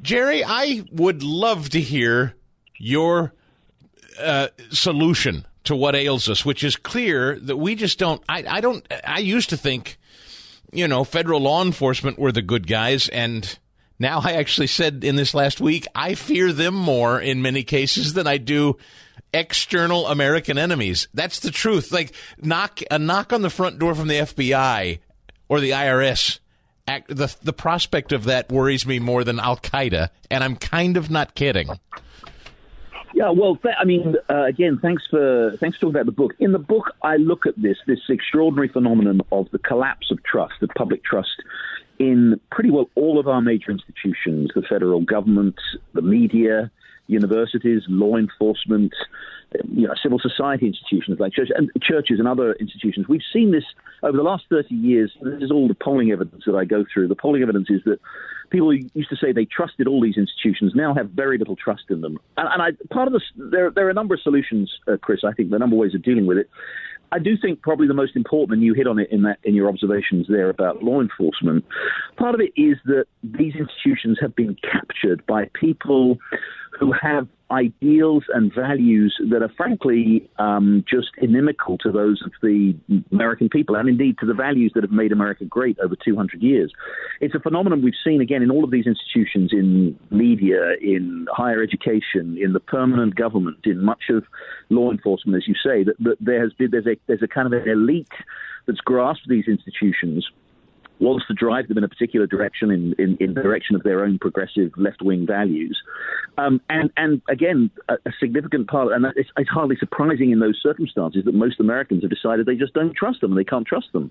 Jerry, I would love to hear your uh, solution to what ails us, which is clear that we just don't. I, I don't. I used to think, you know, federal law enforcement were the good guys, and now I actually said in this last week, I fear them more in many cases than I do external American enemies. That's the truth. Like knock a knock on the front door from the FBI or the IRS the the prospect of that worries me more than Al Qaeda, and I'm kind of not kidding. Yeah, well, th- I mean, uh, again, thanks for thanks for talking about the book. In the book, I look at this this extraordinary phenomenon of the collapse of trust, the public trust, in pretty well all of our major institutions: the federal government, the media, universities, law enforcement, you know, civil society institutions like church and churches and other institutions. We've seen this over the last 30 years. This is all the polling evidence that I go through. The polling evidence is that people used to say they trusted all these institutions now have very little trust in them. And, and I, part of this, there, there are a number of solutions, uh, Chris. I think the number of ways of dealing with it. I do think probably the most important, and you hit on it in that in your observations there about law enforcement. Part of it is that these institutions have been captured by people who have ideals and values that are frankly um, just inimical to those of the American people and indeed to the values that have made America great over 200 years. It's a phenomenon we've seen again in all of these institutions in media, in higher education, in the permanent government, in much of law enforcement, as you say, that, that there has been, there's a, there's a kind of an elite that's grasped these institutions wants to drive them in a particular direction, in, in, in the direction of their own progressive left wing values. Um, and, and again, a, a, significant part, and it's, it's, hardly surprising in those circumstances that most Americans have decided they just don't trust them and they can't trust them.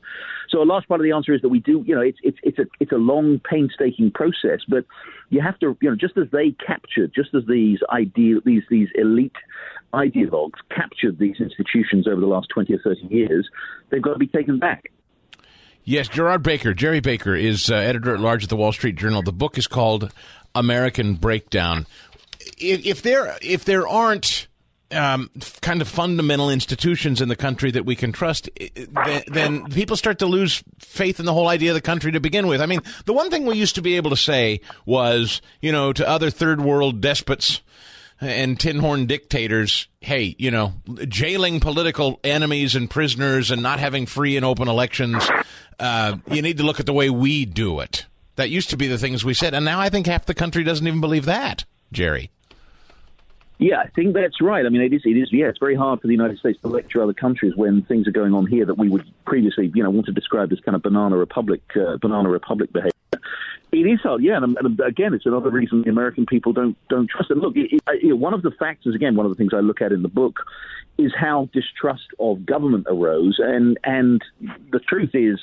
So a large part of the answer is that we do, you know, it's, it's, it's, a, it's a long, painstaking process, but you have to, you know, just as they captured, just as these ideal, these, these elite ideologues captured these institutions over the last 20 or 30 years, they've got to be taken back. Yes, Gerard Baker, Jerry Baker, is uh, editor at large at the Wall Street Journal. The book is called American Breakdown. If, if there if there aren't um, kind of fundamental institutions in the country that we can trust, then, then, people start to lose faith in the whole idea of the country to begin with. I mean, the one thing we used to be able to say was, you know, to other third world despots and tin horn dictators, hey, you know, jailing political enemies and prisoners and not having free and open elections, uh, you need to look at the way we do it. That used to be the things we said, and now I think half the country doesn't even believe that, Jerry. Yeah, I think that's right. I mean, it is. It is. Yeah, it's very hard for the United States to lecture other countries when things are going on here that we would previously, you know, want to describe as kind of banana republic, uh, banana republic behavior. It is hard, yeah, and, and, again, it's another reason the American people don't don't trust it. Look, it, it, one of the factors, again, one of the things I look at in the book is how distrust of government arose, and and the truth is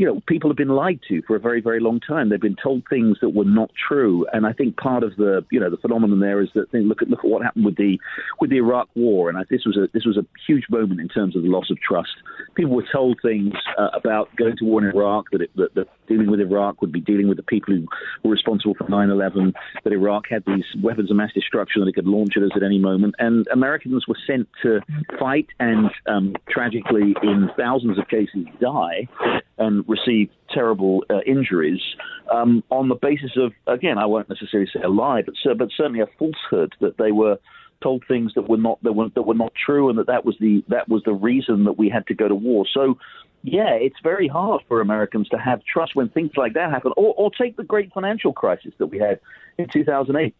you know, people have been lied to for a very, very long time. They've been told things that were not true, and I think part of the, you know, the phenomenon there is that look at look at what happened with the with the Iraq War, and I, this was a this was a huge moment in terms of the loss of trust. People were told things uh, about going to war in Iraq that, it, that, that dealing with Iraq would be dealing with the people who were responsible for 9/11. That Iraq had these weapons of mass destruction that it could launch at us at any moment, and Americans were sent to fight and um, tragically, in thousands of cases, die and receive terrible uh, injuries um, on the basis of, again, I won't necessarily say a lie, but, but certainly a falsehood that they were told things that were not that were that were not true, and that that was the that was the reason that we had to go to war. So, yeah, it's very hard for Americans to have trust when things like that happen. Or, or take the great financial crisis that we had in 2008.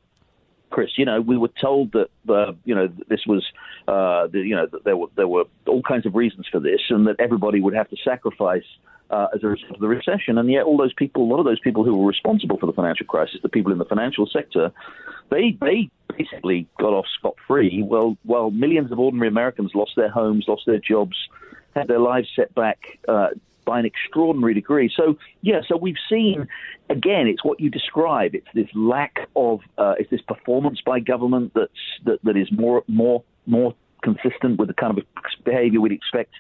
Chris, you know, we were told that uh, you know this was uh, the, you know there were there were all kinds of reasons for this, and that everybody would have to sacrifice uh, as a result of the recession. And yet, all those people, a lot of those people who were responsible for the financial crisis, the people in the financial sector, they they basically got off scot free. Well, while millions of ordinary Americans lost their homes, lost their jobs, had their lives set back uh, by an extraordinary degree. So yeah, so we've seen again, it's what you describe. It's this lack of, uh, it's this performance by government that's that, that is more more more consistent with the kind of behaviour we'd expect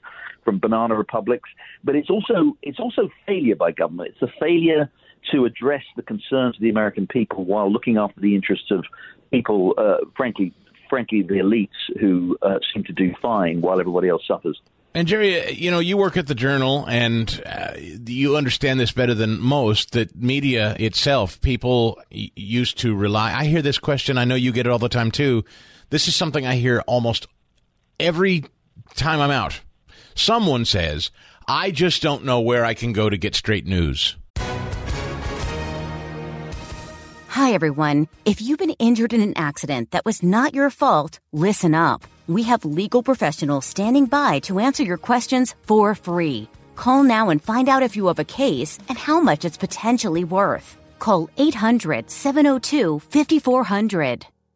from banana republics. But it's also it's also failure by government. It's a failure to address the concerns of the American people while looking after the interests of people, uh, frankly, frankly, the elites who uh, seem to do fine while everybody else suffers. And Jerry, you know, you work at the Journal, and uh, you understand this better than most. That media itself, people used to rely. I hear this question. I know you get it all the time too. This is something I hear almost every time I'm out. Someone says, "I just don't know where I can go to get straight news." Hi, everyone. If you've been injured in an accident that was not your fault, listen up. We have legal professionals standing by to answer your questions for free. Call now and find out if you have a case and how much it's potentially worth. Call 800 702 5400.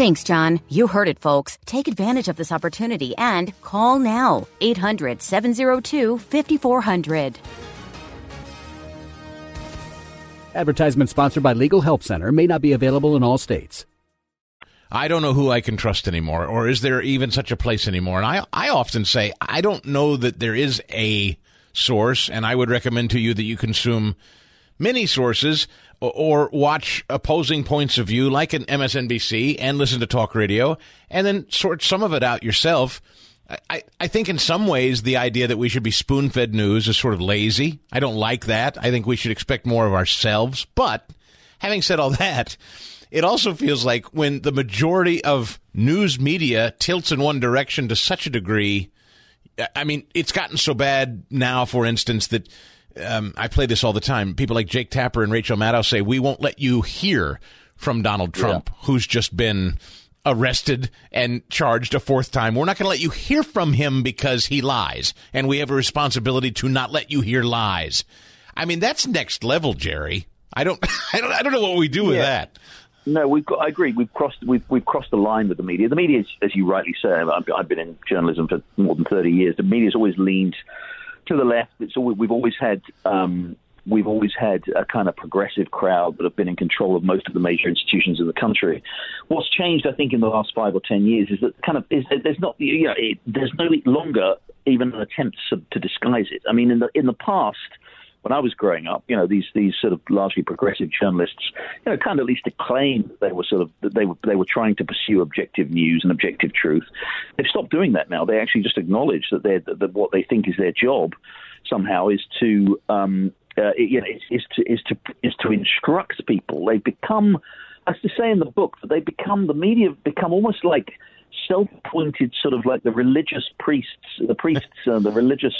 Thanks, John. You heard it, folks. Take advantage of this opportunity and call now. 800 702 5400. Advertisement sponsored by Legal Help Center may not be available in all states. I don't know who I can trust anymore, or is there even such a place anymore? And I, I often say, I don't know that there is a source, and I would recommend to you that you consume many sources or watch opposing points of view like an MSNBC and listen to talk radio and then sort some of it out yourself. I, I think in some ways the idea that we should be spoon fed news is sort of lazy. I don't like that. I think we should expect more of ourselves. But having said all that, it also feels like when the majority of news media tilts in one direction to such a degree. I mean, it's gotten so bad now, for instance, that um, I play this all the time. People like Jake Tapper and Rachel Maddow say, We won't let you hear from Donald Trump, yeah. who's just been arrested and charged a fourth time. We're not going to let you hear from him because he lies, and we have a responsibility to not let you hear lies. I mean, that's next level, Jerry. I don't, I don't, I don't know what we do with that. No, we've got. I agree. We've crossed. We've we've crossed the line with the media. The media, is, as you rightly say, I've, I've been in journalism for more than thirty years. The media's always leaned to the left. It's always, we've always had. Um, we've always had a kind of progressive crowd that have been in control of most of the major institutions in the country. What's changed, I think, in the last five or ten years is that kind of is that there's not you know it, there's no longer even an attempt to, to disguise it. I mean, in the in the past when I was growing up, you know, these these sort of largely progressive journalists, you know, kind of at least claim that they were sort of that they were they were trying to pursue objective news and objective truth. They've stopped doing that now. They actually just acknowledge that they that what they think is their job somehow is to um, uh, you know is, is to is to is to instruct people. They become, as to say in the book, that they become the media become almost like self-appointed sort of like the religious priests, the priests, uh, the religious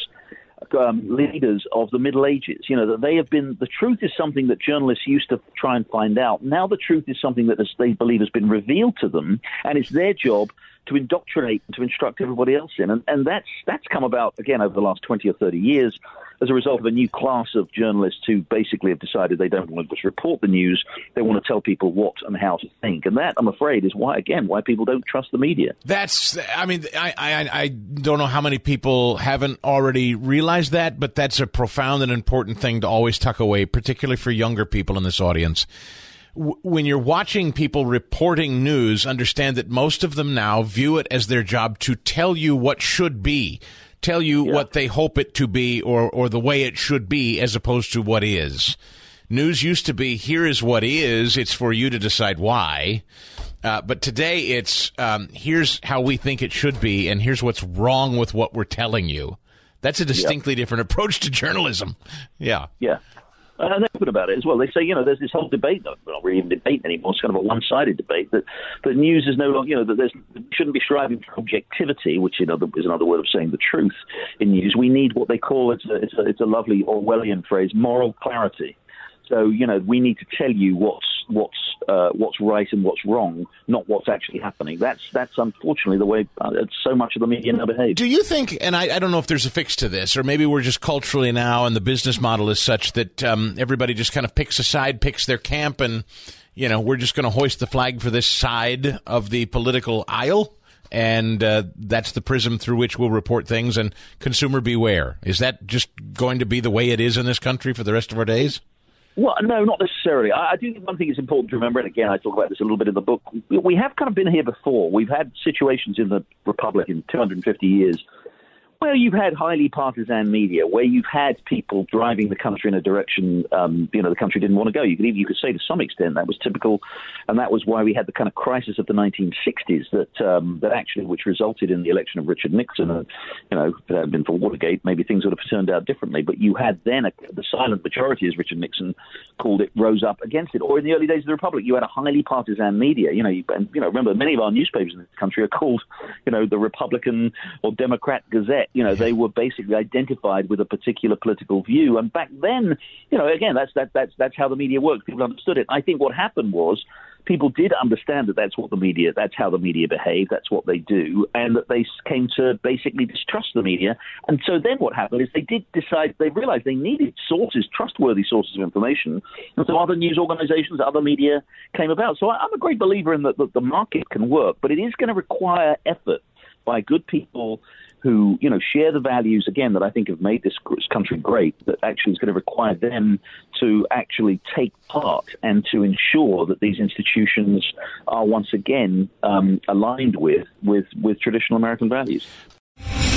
um, leaders of the Middle Ages. You know that they have been. The truth is something that journalists used to try and find out. Now the truth is something that they believe has been revealed to them, and it's their job to indoctrinate and to instruct everybody else in. And, and that's that's come about again over the last twenty or thirty years as a result of a new class of journalists who basically have decided they don't want to just report the news; they want to tell people what and how to think. And that, I'm afraid, is why again why people don't trust the media. That's, I mean, I I, I don't know how many people haven't already realized that, but that's a profound and important thing to always tuck away, particularly for younger people in this audience when you're watching people reporting news, understand that most of them now view it as their job to tell you what should be, tell you yeah. what they hope it to be or, or the way it should be as opposed to what is. News used to be here is what is, it's for you to decide why. Uh, but today it's um, here's how we think it should be, and here's what's wrong with what we're telling you. That's a distinctly yeah. different approach to journalism. Yeah. Yeah. And they're good about it as well. They say, you know, there's this whole debate, not really even debate anymore, it's kind of a one sided debate, that, that news is no longer, you know, that there's shouldn't be striving for objectivity, which in other, is another word of saying the truth in news. We need what they call, it's a, it's a, it's a lovely Orwellian phrase, moral clarity. So you know, we need to tell you what's what's uh, what's right and what's wrong, not what's actually happening. That's that's unfortunately the way uh, so much of the media now behaves. Do you think? And I, I, don't know if there's a fix to this, or maybe we're just culturally now, and the business model is such that um, everybody just kind of picks a side, picks their camp, and you know we're just going to hoist the flag for this side of the political aisle and uh, that's the prism through which we'll report things. And consumer beware. Is that just going to be the way it is in this country for the rest of our days? Well, no, not necessarily. I, I do think one thing is important to remember, and again, I talk about this a little bit in the book. We have kind of been here before. We've had situations in the Republic in 250 years where you've had highly partisan media, where you've had people driving the country in a direction um, you know the country didn't want to go. You could even you could say to some extent that was typical, and that was why we had the kind of crisis of the 1960s that um, that actually which resulted in the election of Richard Nixon. And you know, if it had been for Watergate, maybe things would have turned out differently. But you had then a, the silent majority, as Richard Nixon called it, rose up against it. Or in the early days of the Republic, you had a highly partisan media. You know, you, and, you know, remember many of our newspapers in this country are called, you know, the Republican or Democrat Gazette you know, they were basically identified with a particular political view. And back then, you know, again, that's that, that's that's how the media worked. People understood it. I think what happened was people did understand that that's what the media, that's how the media behave, that's what they do, and that they came to basically distrust the media. And so then what happened is they did decide, they realized they needed sources, trustworthy sources of information, and so other news organizations, other media came about. So I'm a great believer in that the market can work, but it is going to require effort by good people who you know share the values again that I think have made this country great. That actually is going to require them to actually take part and to ensure that these institutions are once again um, aligned with with with traditional American values.